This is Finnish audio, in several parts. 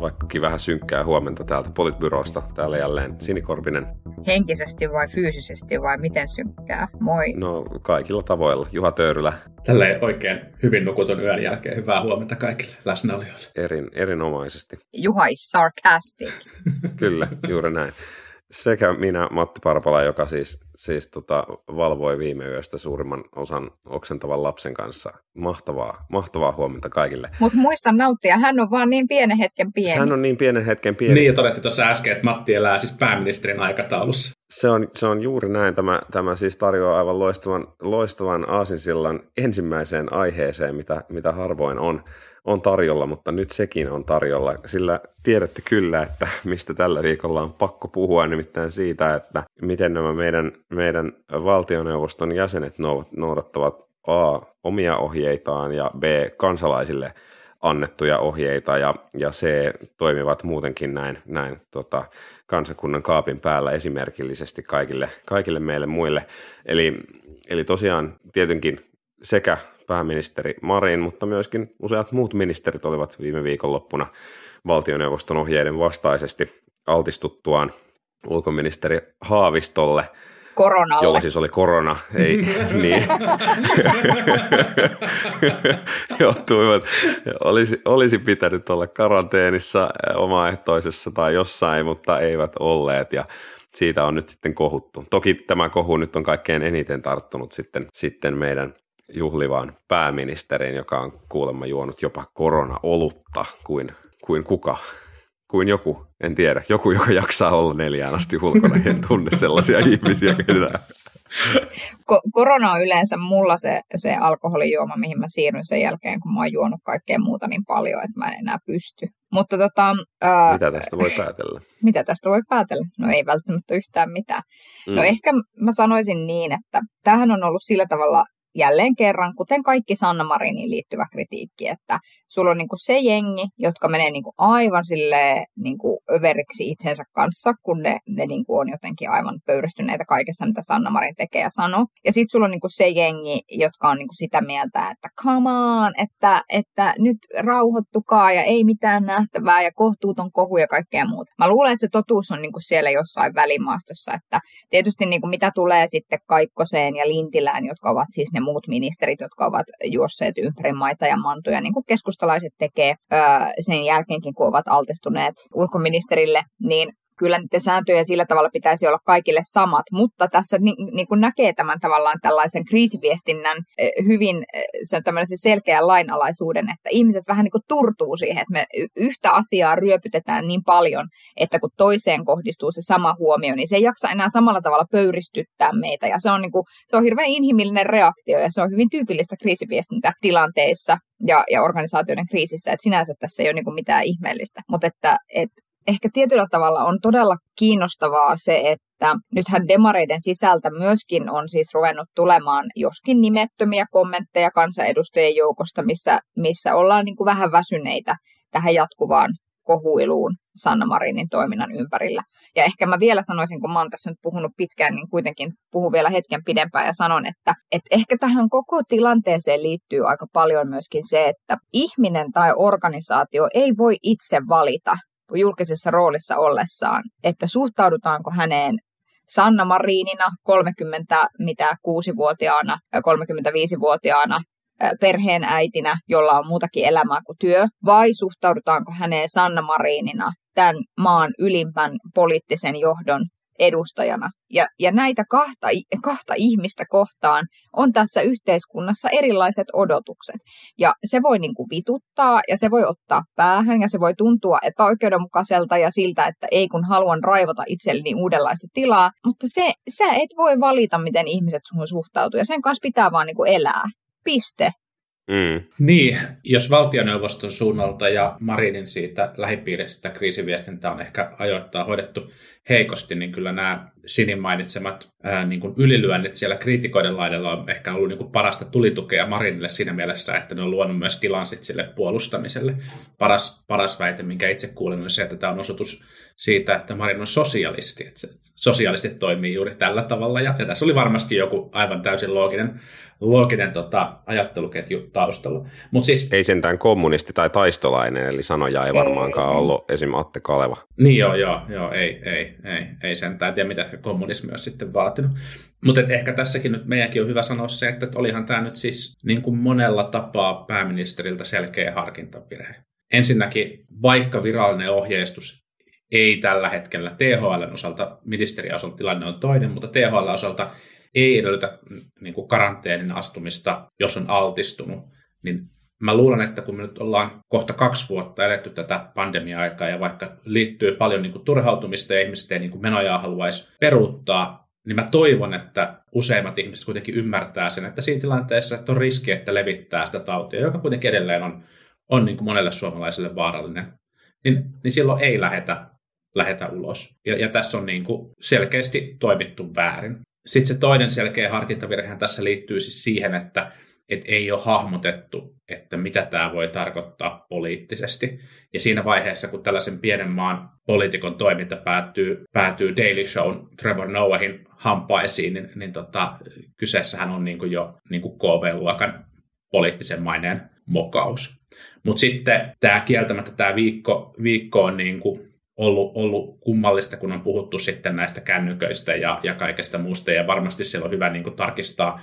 vaikkakin vähän synkkää huomenta täältä Politbyrosta. Täällä jälleen Sinikorpinen. Henkisesti vai fyysisesti vai miten synkkää? Moi. No kaikilla tavoilla. Juha Töyrylä, Tälleen oikein hyvin nukutun yön jälkeen hyvää huomenta kaikille läsnäolijoille. erin, erinomaisesti. Juha is sarcastic. Kyllä, juuri näin. Sekä minä, Matti Parpala, joka siis, siis tota, valvoi viime yöstä suurimman osan oksentavan lapsen kanssa. Mahtavaa, mahtavaa huomenta kaikille. Mutta muista nauttia, hän on vaan niin pienen hetken pieni. Hän on niin pienen hetken pieni. Niin, ja todettiin tuossa äsken, että Matti elää siis pääministerin aikataulussa. Se on, se on juuri näin. Tämä, tämä siis tarjoaa aivan loistavan, loistavan aasinsillan ensimmäiseen aiheeseen, mitä, mitä harvoin on, on tarjolla, mutta nyt sekin on tarjolla. Sillä tiedätte kyllä, että mistä tällä viikolla on pakko puhua, nimittäin siitä, että miten nämä meidän, meidän valtioneuvoston jäsenet nou- noudattavat A. omia ohjeitaan ja B. kansalaisille annettuja ohjeita ja, ja C. toimivat muutenkin näin, näin tota, kansakunnan kaapin päällä esimerkillisesti kaikille, kaikille meille muille. Eli, eli tosiaan tietenkin sekä pääministeri Marin, mutta myöskin useat muut ministerit olivat viime viikonloppuna valtioneuvoston ohjeiden vastaisesti altistuttuaan ulkoministeri Haavistolle, Koronalle. jolla siis oli korona, ei niin. Joutuivat, olisi, olisi pitänyt olla karanteenissa omaehtoisessa tai jossain, mutta eivät olleet ja siitä on nyt sitten kohuttu. Toki tämä kohu nyt on kaikkein eniten tarttunut sitten, sitten meidän juhlivaan pääministeriin, joka on kuulemma juonut jopa korona-olutta kuin, kuin kuka kuin joku, en tiedä, joku, joka jaksaa olla neljään asti ulkona, en tunne sellaisia ihmisiä ketään. Ko- korona on yleensä mulla se, se alkoholijuoma, mihin mä siirryn sen jälkeen, kun mä oon juonut kaikkea muuta niin paljon, että mä en enää pysty. Mutta tota, ää, Mitä tästä voi päätellä? mitä tästä voi päätellä? No ei välttämättä yhtään mitään. Mm. No ehkä mä sanoisin niin, että tämähän on ollut sillä tavalla jälleen kerran, kuten kaikki Sanna Mariniin liittyvä kritiikki, että sulla on niinku se jengi, jotka menee niinku aivan sille niinku överiksi itsensä kanssa, kun ne, ne niinku on jotenkin aivan pöyristyneitä kaikesta, mitä Sanna Marin tekee ja sanoo. Ja sitten sulla on niinku se jengi, jotka on niinku sitä mieltä, että come on, että, että nyt rauhoittukaa ja ei mitään nähtävää ja kohtuuton kohu ja kaikkea muuta. Mä luulen, että se totuus on niinku siellä jossain välimaastossa, että tietysti niinku mitä tulee sitten Kaikkoseen ja Lintilään, jotka ovat siis ne muut ministerit, jotka ovat juosseet ympäri maita ja mantuja, niin kuin keskustalaiset tekee sen jälkeenkin, kun ovat altistuneet ulkoministerille, niin kyllä niiden sääntöjä sillä tavalla pitäisi olla kaikille samat, mutta tässä ni, niin kuin näkee tämän tavallaan tällaisen kriisiviestinnän eh, hyvin eh, se on tämmöisen selkeän lainalaisuuden, että ihmiset vähän niin kuin turtuu siihen, että me yhtä asiaa ryöpytetään niin paljon, että kun toiseen kohdistuu se sama huomio, niin se ei jaksa enää samalla tavalla pöyristyttää meitä, ja se on, niin kuin, se on hirveän inhimillinen reaktio, ja se on hyvin tyypillistä kriisiviestintätilanteissa ja, ja organisaatioiden kriisissä, että sinänsä tässä ei ole niin kuin mitään ihmeellistä, mutta että, että ehkä tietyllä tavalla on todella kiinnostavaa se, että nythän demareiden sisältä myöskin on siis ruvennut tulemaan joskin nimettömiä kommentteja kansanedustajien joukosta, missä, missä ollaan niin kuin vähän väsyneitä tähän jatkuvaan kohuiluun Sanna Marinin toiminnan ympärillä. Ja ehkä mä vielä sanoisin, kun mä oon tässä nyt puhunut pitkään, niin kuitenkin puhun vielä hetken pidempään ja sanon, että, että ehkä tähän koko tilanteeseen liittyy aika paljon myöskin se, että ihminen tai organisaatio ei voi itse valita julkisessa roolissa ollessaan, että suhtaudutaanko häneen Sanna Marinina 30 mitä 6-vuotiaana ja 35-vuotiaana perheen äitinä, jolla on muutakin elämää kuin työ, vai suhtaudutaanko häneen Sanna Marinina tämän maan ylimpän poliittisen johdon edustajana. Ja, ja näitä kahta, kahta ihmistä kohtaan on tässä yhteiskunnassa erilaiset odotukset. Ja se voi niin kuin vituttaa ja se voi ottaa päähän ja se voi tuntua epäoikeudenmukaiselta ja siltä, että ei kun haluan raivata itselleni uudenlaista tilaa. Mutta se, sä et voi valita, miten ihmiset sun suhtautuu ja sen kanssa pitää vaan niin kuin elää. Piste. Mm. Niin, jos valtioneuvoston suunnalta ja Marinin siitä lähipiiristä kriisiviestintää on ehkä ajoittaa hoidettu heikosti, niin kyllä nämä Sinin mainitsemat ää, niin kuin ylilyönnit siellä kriitikoiden laidalla on ehkä ollut niin kuin parasta tulitukea Marinille siinä mielessä, että ne on luonut myös tilan sille puolustamiselle. Paras, paras väite, minkä itse kuulin, on se, että tämä on osoitus siitä, että Marin on sosialisti. Että sosialistit toimii juuri tällä tavalla. Ja, ja tässä oli varmasti joku aivan täysin looginen, looginen tota, ajatteluketju taustalla. Mut siis, ei sentään kommunisti tai taistolainen, eli sanoja ei varmaankaan ollut esim. Atte Kaleva. Niin joo, joo, joo ei, ei, ei, ei sentään tiedä, mitä kommunismi on sitten vaatinut. Mutta ehkä tässäkin nyt meidänkin on hyvä sanoa se, että olihan tämä nyt siis niin kuin monella tapaa pääministeriltä selkeä harkintavirhe. Ensinnäkin, vaikka virallinen ohjeistus ei tällä hetkellä THL osalta, ministeriöosalta tilanne on toinen, mutta THL osalta ei edellytä niin kuin karanteenin astumista, jos on altistunut, niin mä luulen, että kun me nyt ollaan kohta kaksi vuotta eletty tätä pandemia-aikaa ja vaikka liittyy paljon niin kuin turhautumista ja ihmisten niin menoja haluaisi peruuttaa, niin mä toivon, että useimmat ihmiset kuitenkin ymmärtää sen, että siinä tilanteessa että on riski, että levittää sitä tautia, joka kuitenkin edelleen on, on niin kuin monelle suomalaiselle vaarallinen, niin, niin silloin ei lähetä, lähetä ulos. Ja, ja tässä on niin kuin selkeästi toimittu väärin. Sitten se toinen selkeä harkintavirhe tässä liittyy siis siihen, että et ei ole hahmotettu, että mitä tämä voi tarkoittaa poliittisesti. Ja siinä vaiheessa, kun tällaisen pienen maan poliitikon toiminta päätyy, päätyy Daily Show Trevor Noahin hampaisiin, niin, niin tota, kyseessähän on niin kuin jo niin KV-luokan poliittisen maineen mokaus. Mutta sitten tämä kieltämättä tämä viikko, viikko on niin kuin ollut, ollut kummallista, kun on puhuttu sitten näistä kännyköistä ja, ja kaikesta muusta, ja varmasti siellä on hyvä niin kuin tarkistaa,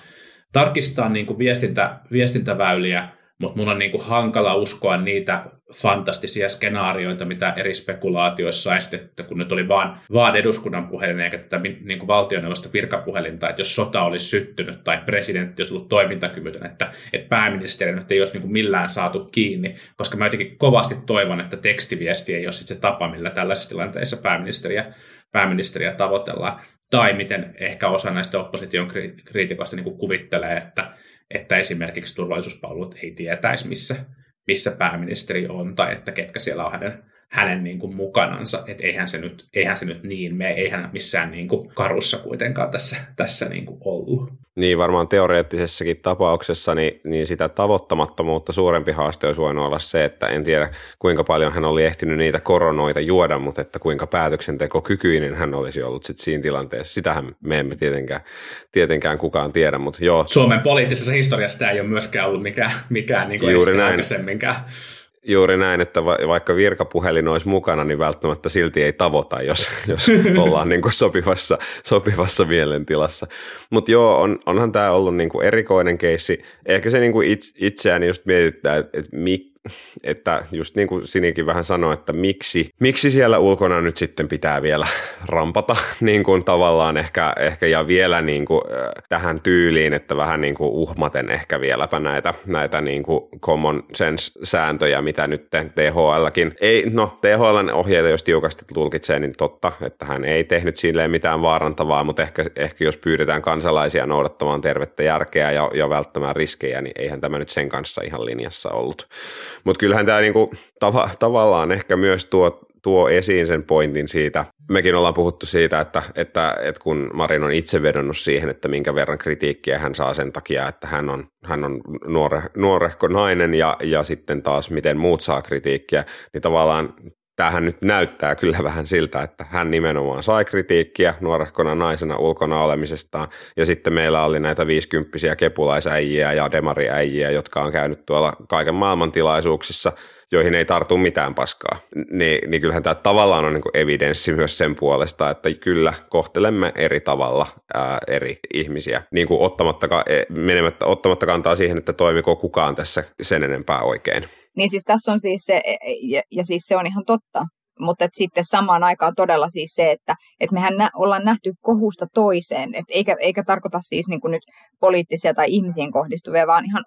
tarkistaa niin kuin viestintä, viestintäväyliä, mutta mun on niin kuin hankala uskoa niitä fantastisia skenaarioita, mitä eri spekulaatioissa on esitetty, kun nyt oli vaan, vaan eduskunnan puhelin eikä tätä niin kuin valtioneuvoston virkapuhelinta, että jos sota olisi syttynyt tai presidentti olisi ollut toimintakyvytön, että, että pääministeri nyt ei olisi niin kuin millään saatu kiinni, koska mä jotenkin kovasti toivon, että tekstiviesti ei ole se tapa, millä tällaisissa tilanteissa pääministeriä, pääministeriä tavoitellaan, tai miten ehkä osa näistä opposition kriitikoista niin kuvittelee, että että esimerkiksi turvallisuuspalvelut ei tietäisi, missä, missä pääministeri on tai että ketkä siellä on hänen hänen niin kuin mukanansa, että eihän se nyt, eihän se nyt niin me eihän missään niin kuin karussa kuitenkaan tässä, tässä niin kuin ollut. Niin varmaan teoreettisessakin tapauksessa niin, niin sitä tavoittamattomuutta suurempi haaste olisi voinut olla se, että en tiedä kuinka paljon hän oli ehtinyt niitä koronoita juoda, mutta että kuinka päätöksentekokykyinen hän olisi ollut sit siinä tilanteessa. Sitähän me emme tietenkään, tietenkään kukaan tiedä, mutta joo. Suomen poliittisessa historiassa tämä ei ole myöskään ollut mikään, mikään niin kuin Juuri näin. aikaisemminkään Juuri näin, että va- vaikka virkapuhelin olisi mukana, niin välttämättä silti ei tavoita, jos, jos ollaan niin kuin sopivassa, sopivassa mielentilassa. Mutta joo, on, onhan tämä ollut niin kuin erikoinen keissi. Ehkä se niin kuin it, itseäni just mietittää, että et mik, että just niin kuin Sinikin vähän sanoi, että miksi, miksi siellä ulkona nyt sitten pitää vielä rampata niin kuin tavallaan ehkä, ehkä ja vielä niin kuin, äh, tähän tyyliin, että vähän niin kuin uhmaten ehkä vieläpä näitä, näitä niin kuin common sense-sääntöjä, mitä nyt THLkin, ei, no THLn ohjeita jos tiukasti tulkitsee, niin totta, että hän ei tehnyt silleen mitään vaarantavaa, mutta ehkä, ehkä jos pyydetään kansalaisia noudattamaan tervettä järkeä ja, ja välttämään riskejä, niin eihän tämä nyt sen kanssa ihan linjassa ollut. Mutta kyllähän tämä niinku, tava, tavallaan ehkä myös tuo, tuo esiin sen pointin siitä. Mekin ollaan puhuttu siitä, että, että, että kun Marin on itse vedonnut siihen, että minkä verran kritiikkiä hän saa sen takia, että hän on, hän on nuore, nuorehko nainen ja, ja sitten taas miten muut saa kritiikkiä, niin tavallaan tämähän nyt näyttää kyllä vähän siltä, että hän nimenomaan sai kritiikkiä nuorehkona naisena ulkona olemisestaan, ja sitten meillä oli näitä viisikymppisiä kepulaisäijiä ja demariäijiä, jotka on käynyt tuolla kaiken maailman tilaisuuksissa, joihin ei tartu mitään paskaa. Ni, niin kyllähän tämä tavallaan on niin kuin evidenssi myös sen puolesta, että kyllä kohtelemme eri tavalla ää, eri ihmisiä, niin kuin ottamatta, e, menemättä, ottamatta kantaa siihen, että toimiko kukaan tässä sen enempää oikein. Niin siis tässä on siis se, e, e, ja, ja siis se on ihan totta, mutta sitten samaan aikaan todella siis se, että et mehän nä, ollaan nähty kohusta toiseen, et eikä, eikä tarkoita siis niin nyt poliittisia tai ihmisiin kohdistuvia, vaan ihan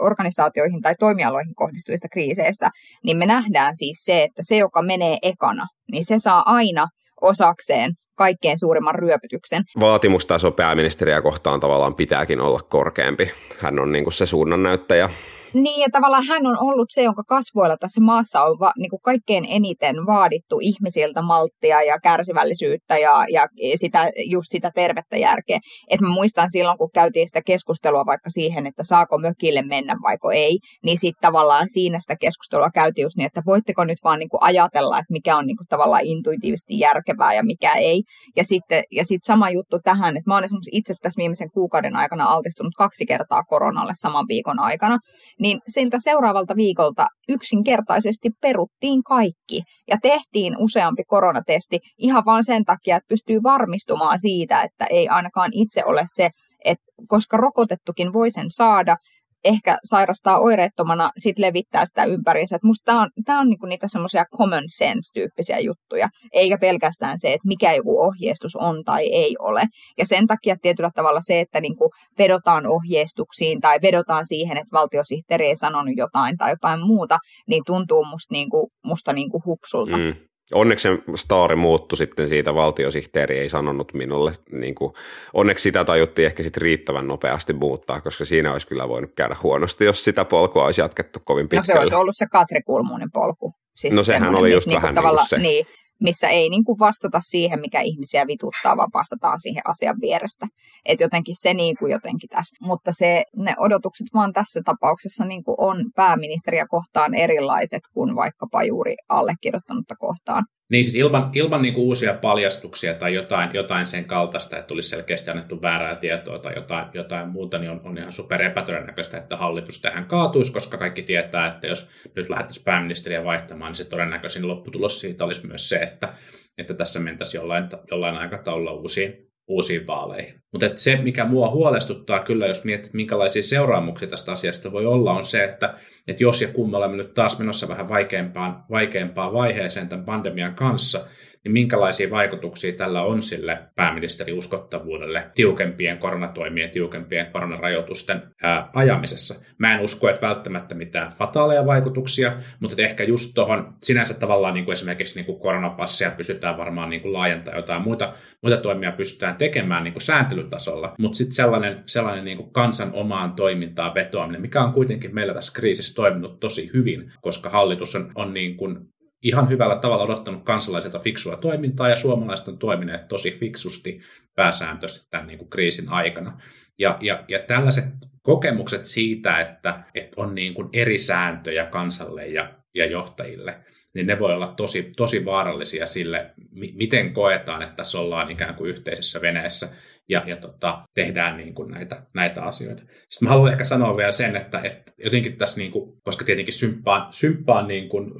organisaatioihin tai toimialoihin kohdistuvista kriiseistä, niin me nähdään siis se, että se, joka menee ekana, niin se saa aina osakseen kaikkein suurimman ryöpytyksen. Vaatimustaso pääministeriä kohtaan tavallaan pitääkin olla korkeampi. Hän on niin se suunnannäyttäjä Niin, ja tavallaan hän on ollut se, jonka kasvoilla tässä maassa on va, niin kuin kaikkein eniten vaadittu ihmisiltä malttia ja kärsivällisyyttä ja, ja sitä, just sitä tervettä järkeä. Et mä muistan silloin, kun käytiin sitä keskustelua vaikka siihen, että saako mökille mennä vaiko ei, niin sitten tavallaan siinä sitä keskustelua käytiin just niin, että voitteko nyt vaan niin kuin ajatella, että mikä on niin kuin tavallaan intuitiivisesti järkevää ja mikä ei. Ja sitten ja sit sama juttu tähän, että mä olen itse tässä viimeisen kuukauden aikana altistunut kaksi kertaa koronalle saman viikon aikana, niin siltä seuraavalta viikolta yksinkertaisesti peruttiin kaikki ja tehtiin useampi koronatesti ihan vain sen takia, että pystyy varmistumaan siitä, että ei ainakaan itse ole se, että koska rokotettukin voi sen saada, ehkä sairastaa oireettomana, sit levittää sitä ympäriinsä. Musta tämä on, tää on niinku niitä semmoisia common sense-tyyppisiä juttuja, eikä pelkästään se, että mikä joku ohjeistus on tai ei ole. Ja sen takia tietyllä tavalla se, että niinku vedotaan ohjeistuksiin tai vedotaan siihen, että valtiosihteeri ei sanonut jotain tai jotain muuta, niin tuntuu musta, niinku, musta niinku hupsulta. Mm. Onneksi se story muuttui sitten siitä, valtiosihteeri ei sanonut minulle. Niin kuin, onneksi sitä tajuttiin ehkä sitten riittävän nopeasti muuttaa, koska siinä olisi kyllä voinut käydä huonosti, jos sitä polkua olisi jatkettu kovin pitkälle. No se olisi ollut se Katri Kulmunen polku. Siis no sehän oli just vähän niin kuin se. Niin, missä ei niin kuin vastata siihen, mikä ihmisiä vituttaa, vaan vastataan siihen asian vierestä. Että jotenkin se niin kuin jotenkin tässä. Mutta se, ne odotukset vaan tässä tapauksessa niin kuin on pääministeriä kohtaan erilaiset kuin vaikkapa juuri allekirjoittanutta kohtaan. Niin siis ilman, ilman niin kuin uusia paljastuksia tai jotain, jotain sen kaltaista, että olisi selkeästi annettu väärää tietoa tai jotain, jotain muuta, niin on, on ihan super epätodennäköistä, että hallitus tähän kaatuisi, koska kaikki tietää, että jos nyt lähdettäisiin pääministeriä vaihtamaan, niin se todennäköisin lopputulos siitä olisi myös se, että, että tässä mentäisiin jollain, jollain aikataululla uusiin, uusiin vaaleihin. Mutta se, mikä mua huolestuttaa kyllä, jos mietit, minkälaisia seuraamuksia tästä asiasta voi olla, on se, että, että jos ja kun me olemme nyt taas menossa vähän vaikeampaan, vaikeampaan vaiheeseen tämän pandemian kanssa, niin minkälaisia vaikutuksia tällä on sille pääministerin uskottavuudelle tiukempien koronatoimien, tiukempien koronarajoitusten ää, ajamisessa. Mä en usko, että välttämättä mitään fataaleja vaikutuksia, mutta ehkä just tuohon sinänsä tavallaan niin kuin esimerkiksi niin kuin koronapassia pystytään varmaan niin kuin laajentamaan, jotain muita, muita toimia pystytään tekemään niin kuin sääntelytasolla, mutta sitten sellainen, sellainen niin kuin kansan omaan toimintaan vetoaminen, mikä on kuitenkin meillä tässä kriisissä toiminut tosi hyvin, koska hallitus on, on niin kuin ihan hyvällä tavalla odottanut kansalaisilta fiksua toimintaa ja suomalaiset on toimineet tosi fiksusti pääsääntöisesti tämän niin kuin kriisin aikana. Ja, ja, ja tällaiset kokemukset siitä, että, että on niin kuin eri sääntöjä kansalle ja, ja johtajille, niin ne voi olla tosi, tosi vaarallisia sille, miten koetaan, että tässä ollaan ikään kuin yhteisessä veneessä ja, ja tota, tehdään niin kuin näitä, näitä asioita. Sitten mä haluan ehkä sanoa vielä sen, että, että jotenkin tässä, niin kuin, koska tietenkin symppaan, symppaan niin kuin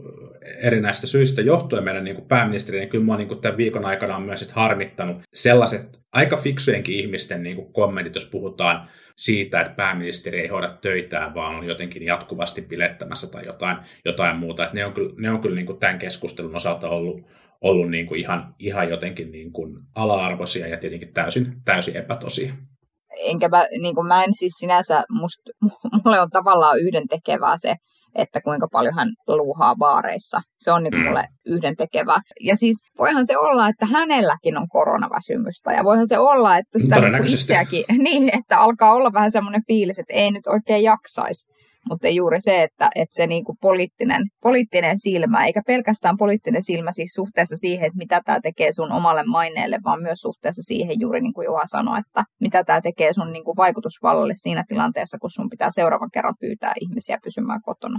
erinäistä syistä johtuen meidän niin kuin pääministeri, niin kyllä mä niin kuin tämän viikon aikana on myös harmittanut sellaiset aika fiksujenkin ihmisten niin kuin kommentit, jos puhutaan siitä, että pääministeri ei hoida töitään, vaan on jotenkin jatkuvasti pilettämässä tai jotain, jotain muuta. Että ne on kyllä, ne on kyllä niin kuin tämän keskustelun osalta ollut, ollut niin kuin ihan, ihan jotenkin niin kuin ala-arvoisia ja tietenkin täysin, täysin epätosia. Enkä mä, niin kuin mä en siis sinänsä, must, mulle on tavallaan yhden tekevää se, että kuinka paljon hän luuhaa baareissa. Se on niin mulle yhden tekevä. Ja siis voihan se olla, että hänelläkin on koronaväsymystä. Ja voihan se olla, että sitä niin itseäkin, niin, että alkaa olla vähän semmoinen fiilis, että ei nyt oikein jaksaisi mutta juuri se, että, että se niin kuin poliittinen, poliittinen silmä, eikä pelkästään poliittinen silmä siis suhteessa siihen, että mitä tämä tekee sun omalle maineelle, vaan myös suhteessa siihen juuri niin kuin Juha sanoi, että mitä tämä tekee sun niin kuin vaikutusvallalle siinä tilanteessa, kun sun pitää seuraavan kerran pyytää ihmisiä pysymään kotona.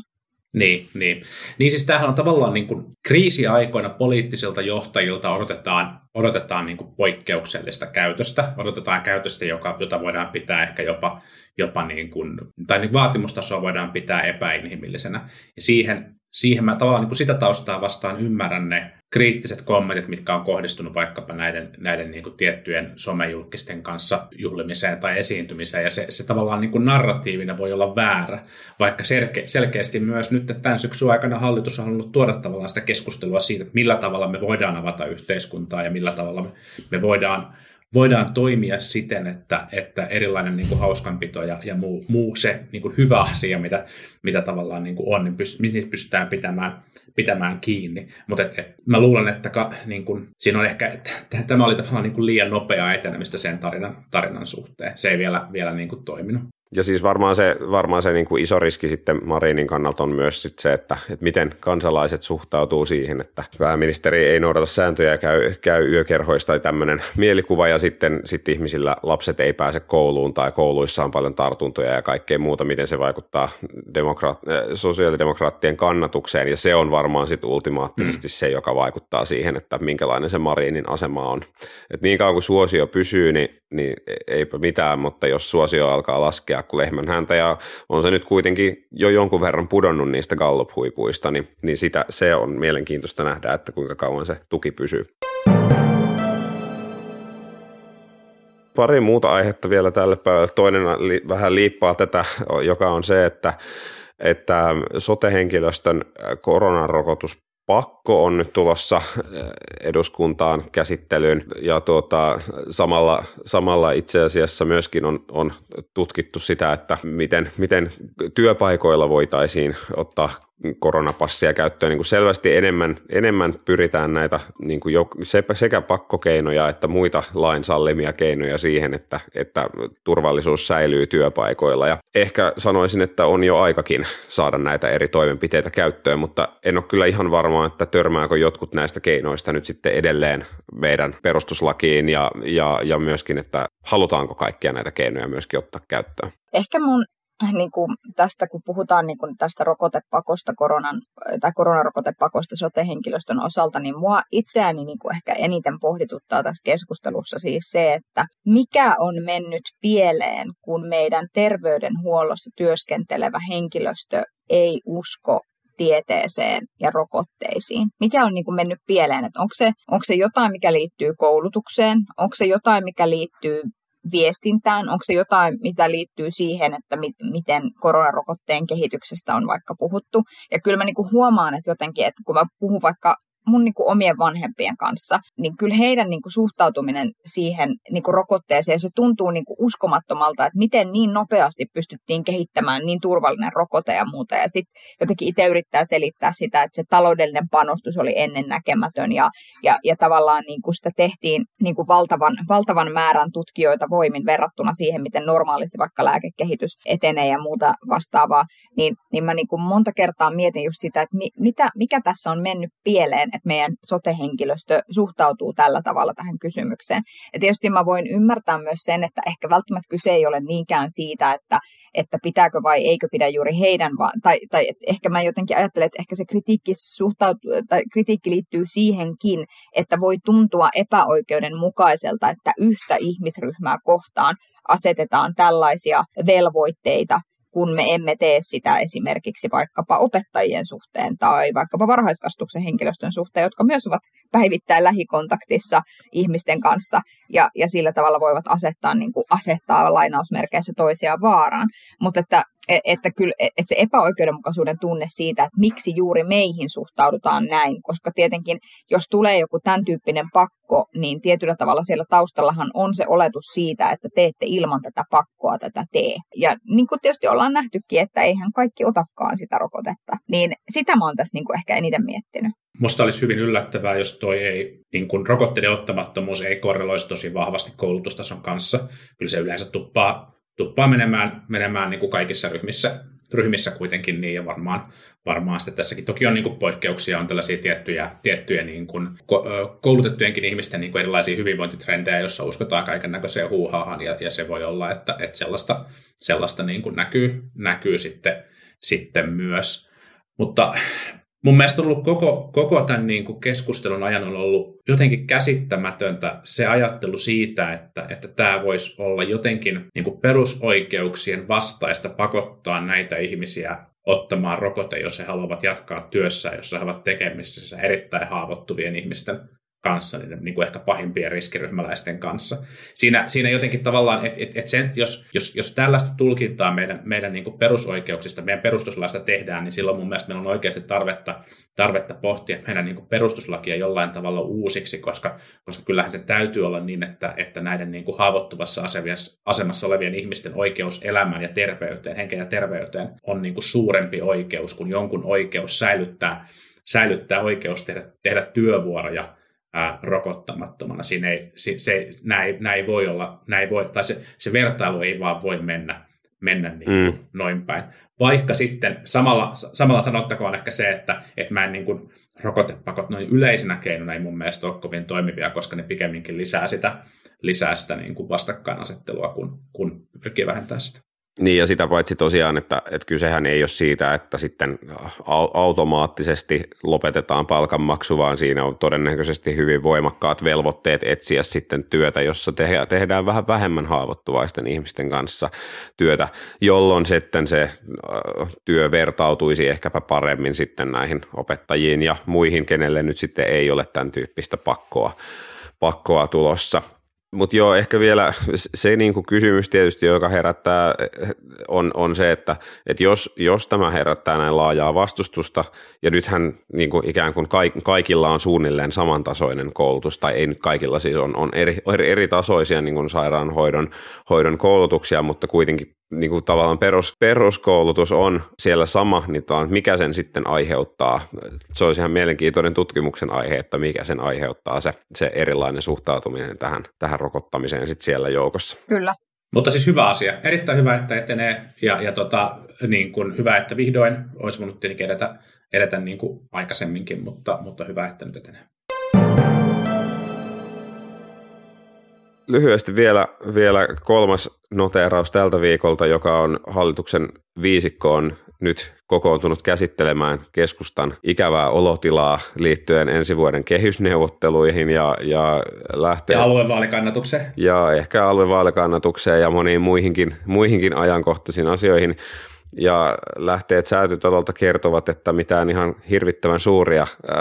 Niin, niin. Niin siis tämähän on tavallaan niin kuin kriisiaikoina poliittisilta johtajilta odotetaan, odotetaan niin kuin poikkeuksellista käytöstä, odotetaan käytöstä, joka, jota voidaan pitää ehkä jopa, jopa niin kuin, tai niin vaatimustasoa voidaan pitää epäinhimillisenä. Ja siihen siihen mä tavallaan niin kuin sitä taustaa vastaan ymmärrän ne kriittiset kommentit, mitkä on kohdistunut vaikkapa näiden, näiden niin kuin tiettyjen somejulkisten kanssa juhlimiseen tai esiintymiseen, ja se, se tavallaan niin kuin narratiivina voi olla väärä, vaikka selke, selkeästi myös nyt että tämän syksyn aikana hallitus on halunnut tuoda tavallaan sitä keskustelua siitä, että millä tavalla me voidaan avata yhteiskuntaa ja millä tavalla me, me voidaan voidaan toimia siten, että, että erilainen niin kuin hauskanpito ja, ja muu, muu se niin kuin hyvä asia, mitä, mitä tavallaan niin kuin on, niin pyst, niistä pystytään pitämään, pitämään kiinni. Mutta et, et, mä luulen, että ka, niin kuin, siinä on ehkä, että tämä oli tavallaan niin kuin liian nopeaa etenemistä sen tarinan, tarinan suhteen. Se ei vielä, vielä niin kuin toiminut. Ja siis varmaan se, varmaan se niin kuin iso riski sitten Marinin kannalta on myös sit se, että, että miten kansalaiset suhtautuu siihen, että pääministeri ei noudata sääntöjä ja käy, käy yökerhoista tai tämmöinen mielikuva ja sitten, sitten ihmisillä lapset ei pääse kouluun tai kouluissa on paljon tartuntoja ja kaikkea muuta, miten se vaikuttaa demokraat, äh, sosiaalidemokraattien kannatukseen ja se on varmaan sitten ultimaattisesti mm. se, joka vaikuttaa siihen, että minkälainen se Marinin asema on. Et niin kauan kuin suosio pysyy, niin, niin eipä mitään, mutta jos suosio alkaa laskea kuin lehmän häntä ja on se nyt kuitenkin jo jonkun verran pudonnut niistä Gallup-huipuista, niin, niin sitä, se on mielenkiintoista nähdä, että kuinka kauan se tuki pysyy. Pari muuta aihetta vielä tälle päivälle. Toinen li, vähän liippaa tätä, joka on se, että että sote-henkilöstön koronarokotus pakko on nyt tulossa eh, eduskuntaan käsittelyyn. Ja tuota, samalla, samalla itse asiassa myöskin on, on tutkittu sitä, että miten, miten työpaikoilla voitaisiin ottaa koronapassia käyttöön. Niin kuin selvästi enemmän, enemmän pyritään näitä niin kuin jo, sekä pakkokeinoja että muita lain sallimia keinoja siihen, että, että turvallisuus säilyy työpaikoilla. Ja ehkä sanoisin, että on jo aikakin saada näitä eri toimenpiteitä käyttöön, mutta en ole kyllä ihan varma, että törmääkö jotkut näistä keinoista nyt sitten edelleen meidän perustuslakiin ja, ja, ja myöskin, että halutaanko kaikkia näitä keinoja myöskin ottaa käyttöön. Ehkä mun niin kuin tästä, kun puhutaan niin kuin tästä rokotepakosta, koronan, tai koronarokotepakosta sote-henkilöstön osalta, niin mua itseäni niin kuin ehkä eniten pohdituttaa tässä keskustelussa siis se, että mikä on mennyt pieleen, kun meidän terveydenhuollossa työskentelevä henkilöstö ei usko tieteeseen ja rokotteisiin. Mikä on niin kuin mennyt pieleen? Että onko, se, onko se jotain, mikä liittyy koulutukseen? Onko se jotain, mikä liittyy viestintään? Onko se jotain, mitä liittyy siihen, että mi- miten koronarokotteen kehityksestä on vaikka puhuttu? Ja kyllä mä niinku huomaan, että jotenkin, että kun mä puhun vaikka mun niin kuin omien vanhempien kanssa, niin kyllä heidän niin kuin suhtautuminen siihen niin kuin rokotteeseen, se tuntuu niin kuin uskomattomalta, että miten niin nopeasti pystyttiin kehittämään niin turvallinen rokote ja muuta. Ja sitten jotenkin itse yrittää selittää sitä, että se taloudellinen panostus oli ennennäkemätön ja, ja, ja tavallaan niin kuin sitä tehtiin niin kuin valtavan, valtavan määrän tutkijoita voimin verrattuna siihen, miten normaalisti vaikka lääkekehitys etenee ja muuta vastaavaa. Niin, niin mä niin kuin monta kertaa mietin just sitä, että mi, mitä, mikä tässä on mennyt pieleen, että meidän sote-henkilöstö suhtautuu tällä tavalla tähän kysymykseen. Ja tietysti mä voin ymmärtää myös sen, että ehkä välttämättä kyse ei ole niinkään siitä, että, että pitääkö vai eikö pidä juuri heidän, vaan, tai, tai ehkä mä jotenkin ajattelen, että ehkä se kritiikki, suhtautuu, tai kritiikki liittyy siihenkin, että voi tuntua epäoikeudenmukaiselta, että yhtä ihmisryhmää kohtaan asetetaan tällaisia velvoitteita, kun me emme tee sitä esimerkiksi vaikkapa opettajien suhteen tai vaikkapa varhaiskasvatuksen henkilöstön suhteen, jotka myös ovat päivittäin lähikontaktissa ihmisten kanssa ja, ja sillä tavalla voivat asettaa, niin kuin, asettaa lainausmerkeissä toisiaan vaaraan. Mutta että, että, kyllä, e, että se epäoikeudenmukaisuuden tunne siitä, että miksi juuri meihin suhtaudutaan näin, koska tietenkin jos tulee joku tämän tyyppinen pakko, niin tietyllä tavalla siellä taustallahan on se oletus siitä, että te ette ilman tätä pakkoa tätä tee. Ja niin kuin tietysti ollaan nähtykin, että eihän kaikki otakaan sitä rokotetta, niin sitä mä oon tässä niin kuin ehkä eniten miettinyt. Musta olisi hyvin yllättävää, jos toi ei, niin kun rokotteiden ottamattomuus ei korreloisi tosi vahvasti koulutustason kanssa. Kyllä se yleensä tuppaa, tuppaa menemään, menemään niin kuin kaikissa ryhmissä, ryhmissä kuitenkin niin, ja varmaan, varmaan sitten tässäkin toki on niin kuin poikkeuksia, on tällaisia tiettyjä, tiettyjä niin kuin koulutettujenkin ihmisten niin kuin erilaisia hyvinvointitrendejä, joissa uskotaan kaiken näköiseen huuhaahan, ja, ja se voi olla, että, että sellaista, sellaista niin kuin näkyy, näkyy sitten, sitten myös. Mutta mun mielestä on ollut koko, koko tämän niin kuin keskustelun ajan on ollut jotenkin käsittämätöntä se ajattelu siitä, että, että tämä voisi olla jotenkin niin kuin perusoikeuksien vastaista pakottaa näitä ihmisiä ottamaan rokote, jos he haluavat jatkaa työssä, jos he ovat tekemisissä erittäin haavoittuvien ihmisten kanssa, niin, niin kuin ehkä pahimpien riskiryhmäläisten kanssa. Siinä, siinä jotenkin tavallaan, että et, et sen, jos, jos, jos tällaista tulkintaa meidän, meidän niin kuin perusoikeuksista, meidän perustuslaista tehdään, niin silloin mun mielestä meillä on oikeasti tarvetta, tarvetta pohtia meidän niin kuin perustuslakia jollain tavalla uusiksi, koska, koska kyllähän se täytyy olla niin, että, että näiden niin kuin haavoittuvassa asemassa olevien ihmisten oikeus elämään ja terveyteen, henkeen ja terveyteen on niin kuin suurempi oikeus kuin jonkun oikeus säilyttää, säilyttää oikeus tehdä, tehdä työvuoroja ää, rokottamattomana. Siinä ei, se, se, näin, näin voi olla, näin voi, tai se, se vertailu ei vaan voi mennä, mennä niin kuin mm. noin päin. Vaikka sitten samalla, samalla sanottakoon ehkä se, että, että mä en niin kuin, rokotepakot noin yleisenä keinona ei mun mielestä ole kovin toimivia, koska ne pikemminkin lisää sitä, lisää sitä niin kuin vastakkainasettelua, kun, kun pyrkii vähentämään sitä. Niin ja sitä paitsi tosiaan, että, että kysehän ei ole siitä, että sitten automaattisesti lopetetaan palkanmaksu, vaan siinä on todennäköisesti hyvin voimakkaat velvoitteet etsiä sitten työtä, jossa tehdään vähän vähemmän haavoittuvaisten ihmisten kanssa työtä, jolloin sitten se työ vertautuisi ehkäpä paremmin sitten näihin opettajiin ja muihin, kenelle nyt sitten ei ole tämän tyyppistä pakkoa, pakkoa tulossa – mutta joo, ehkä vielä se niin kuin kysymys tietysti, joka herättää, on, on se, että, että jos, jos tämä herättää näin laajaa vastustusta, ja nythän niin kuin ikään kuin kaikilla on suunnilleen samantasoinen koulutus, tai ei nyt kaikilla siis on, on eri, eri, eri tasoisia niin kuin sairaanhoidon hoidon koulutuksia, mutta kuitenkin niin kuin tavallaan perus, peruskoulutus on siellä sama, niin on, mikä sen sitten aiheuttaa. Se olisi ihan mielenkiintoinen tutkimuksen aihe, että mikä sen aiheuttaa se, se erilainen suhtautuminen tähän, tähän rokottamiseen sitten siellä joukossa. Kyllä. Mutta siis hyvä asia. Erittäin hyvä, että etenee ja, ja tota, niin kuin hyvä, että vihdoin olisi voinut tietenkin edetä, edetä niin kuin aikaisemminkin, mutta, mutta hyvä, että nyt etenee. Lyhyesti vielä, vielä kolmas noteeraus tältä viikolta, joka on hallituksen viisikkoon nyt kokoontunut käsittelemään keskustan ikävää olotilaa liittyen ensi vuoden kehysneuvotteluihin ja, ja lähtee... Ja aluevaalikannatukseen. Ja ehkä aluevaalikannatukseen ja moniin muihinkin, muihinkin ajankohtaisiin asioihin. Ja lähteet säätytalolta kertovat, että mitään ihan hirvittävän suuria ää,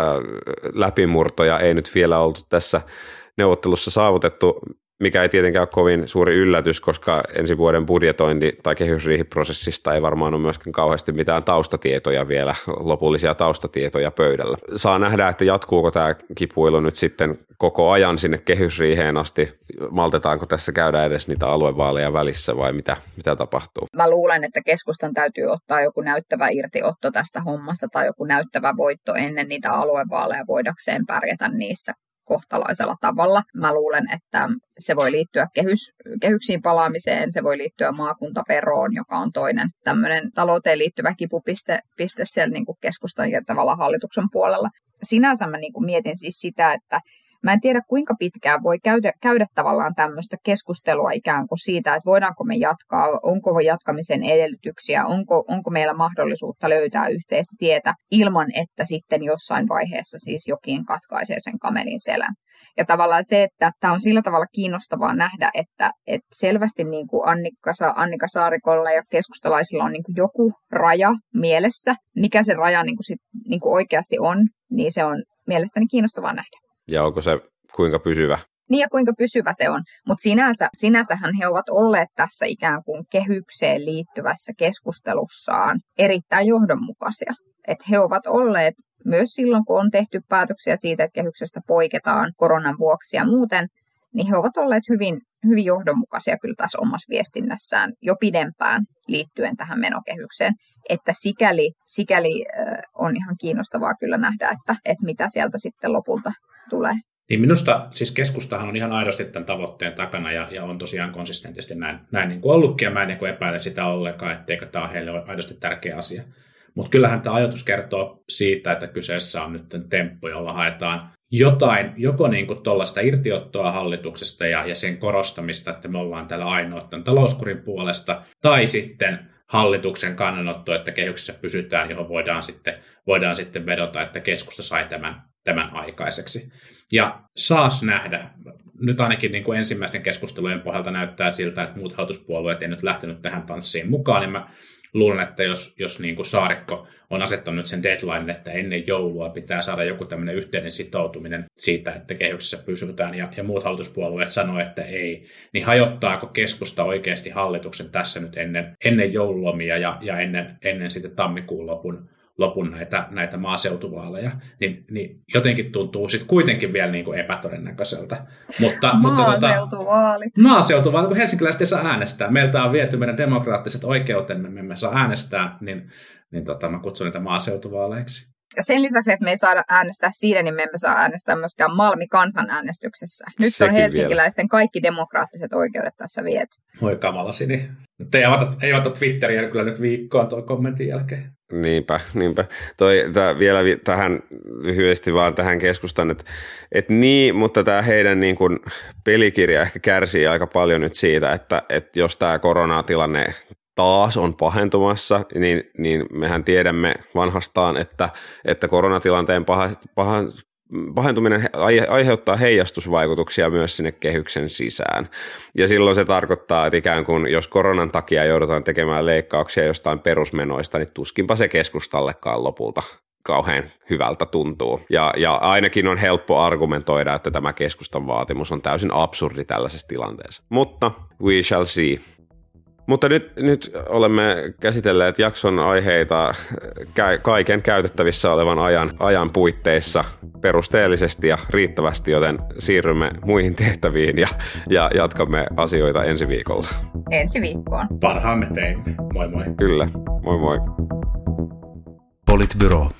läpimurtoja ei nyt vielä oltu tässä neuvottelussa saavutettu mikä ei tietenkään ole kovin suuri yllätys, koska ensi vuoden budjetointi- tai kehysriihiprosessista ei varmaan ole myöskään kauheasti mitään taustatietoja vielä, lopullisia taustatietoja pöydällä. Saa nähdä, että jatkuuko tämä kipuilu nyt sitten koko ajan sinne kehysriiheen asti. Maltetaanko tässä käydä edes niitä aluevaaleja välissä vai mitä, mitä tapahtuu? Mä luulen, että keskustan täytyy ottaa joku näyttävä irtiotto tästä hommasta tai joku näyttävä voitto ennen niitä aluevaaleja voidakseen pärjätä niissä kohtalaisella tavalla. Mä luulen, että se voi liittyä kehys, kehyksiin palaamiseen, se voi liittyä maakuntaperoon, joka on toinen tämmöinen talouteen liittyvä kipupiste piste siellä niin kuin keskustan ja tavallaan hallituksen puolella. Sinänsä mä niin mietin siis sitä, että Mä en tiedä, kuinka pitkään voi käydä, käydä tavallaan tämmöistä keskustelua ikään kuin siitä, että voidaanko me jatkaa, onko jatkamisen edellytyksiä, onko, onko meillä mahdollisuutta löytää yhteistä tietä ilman, että sitten jossain vaiheessa siis jokin katkaisee sen kamelin selän. Ja tavallaan se, että tämä on sillä tavalla kiinnostavaa nähdä, että, että selvästi niin kuin Annika, Annika Saarikolla ja keskustalaisilla on niin kuin joku raja mielessä. Mikä se raja niin kuin sit, niin kuin oikeasti on, niin se on mielestäni kiinnostavaa nähdä. Ja onko se kuinka pysyvä? Niin ja kuinka pysyvä se on. Mutta sinänsä, sinänsähän he ovat olleet tässä ikään kuin kehykseen liittyvässä keskustelussaan erittäin johdonmukaisia. Että he ovat olleet myös silloin, kun on tehty päätöksiä siitä, että kehyksestä poiketaan koronan vuoksi ja muuten, niin he ovat olleet hyvin, hyvin johdonmukaisia kyllä tässä omassa viestinnässään jo pidempään liittyen tähän menokehykseen. Että sikäli, sikäli on ihan kiinnostavaa kyllä nähdä, että, että mitä sieltä sitten lopulta tulee. Niin minusta siis keskustahan on ihan aidosti tämän tavoitteen takana ja, ja on tosiaan konsistentisti näin, näin niin kuin ollutkin ja mä en niin kuin epäile sitä ollenkaan, etteikö tämä ole heille aidosti tärkeä asia. Mutta kyllähän tämä ajatus kertoo siitä, että kyseessä on nyt temppu, jolla haetaan jotain, joko niin kuin tuollaista irtiottoa hallituksesta ja, ja sen korostamista, että me ollaan täällä ainoa tämän talouskurin puolesta, tai sitten hallituksen kannanotto, että kehyksessä pysytään, johon voidaan sitten, voidaan sitten vedota, että keskusta sai tämän tämän aikaiseksi. Ja saas nähdä, nyt ainakin niin kuin ensimmäisten keskustelujen pohjalta näyttää siltä, että muut hallituspuolueet ei nyt lähtenyt tähän tanssiin mukaan, niin mä luulen, että jos, jos niin kuin Saarikko on asettanut sen deadline, että ennen joulua pitää saada joku tämmöinen yhteinen sitoutuminen siitä, että kehyksessä pysytään, ja, ja muut hallituspuolueet sanoo, että ei, niin hajottaako keskusta oikeasti hallituksen tässä nyt ennen, ennen joululomia ja, ja ennen, ennen sitten tammikuun lopun lopun näitä, näitä maaseutuvaaleja, niin, niin jotenkin tuntuu sitten kuitenkin vielä niin kuin epätodennäköiseltä. Mutta, maaseutuvaalit. Mutta, maaseutuvaalit, kun helsinkiläiset ei saa äänestää. Meiltä on viety meidän demokraattiset oikeutemme, me emme saa äänestää, niin, niin tota, mä kutsun niitä maaseutuvaaleiksi. Ja sen lisäksi, että me ei saada äänestää siinä, niin me emme saa äänestää myöskään Malmi kansanäänestyksessä. Nyt Sekin on helsinkiläisten vielä. kaikki demokraattiset oikeudet tässä viety. Voi kamalasi, Nyt ei avata, ei avata Twitteriä kyllä nyt viikkoa tuon kommentin jälkeen. Niinpä, niinpä. Toi, tää, vielä vi, tähän lyhyesti vaan tähän keskustan, että et niin, mutta tämä heidän niin kun, pelikirja ehkä kärsii aika paljon nyt siitä, että et jos tämä koronatilanne taas on pahentumassa, niin, niin mehän tiedämme vanhastaan, että, että koronatilanteen paha, paha, pahentuminen aiheuttaa heijastusvaikutuksia myös sinne kehyksen sisään. Ja silloin se tarkoittaa, että ikään kuin jos koronan takia joudutaan tekemään leikkauksia jostain perusmenoista, niin tuskinpa se keskustallekaan lopulta kauhean hyvältä tuntuu. Ja, ja ainakin on helppo argumentoida, että tämä keskustan vaatimus on täysin absurdi tällaisessa tilanteessa. Mutta we shall see. Mutta nyt, nyt olemme käsitelleet jakson aiheita kaiken käytettävissä olevan ajan, ajan puitteissa perusteellisesti ja riittävästi, joten siirrymme muihin tehtäviin ja, ja jatkamme asioita ensi viikolla. Ensi viikkoon. Parhaamme teimme. Moi moi. Kyllä. Moi moi. Politbyro.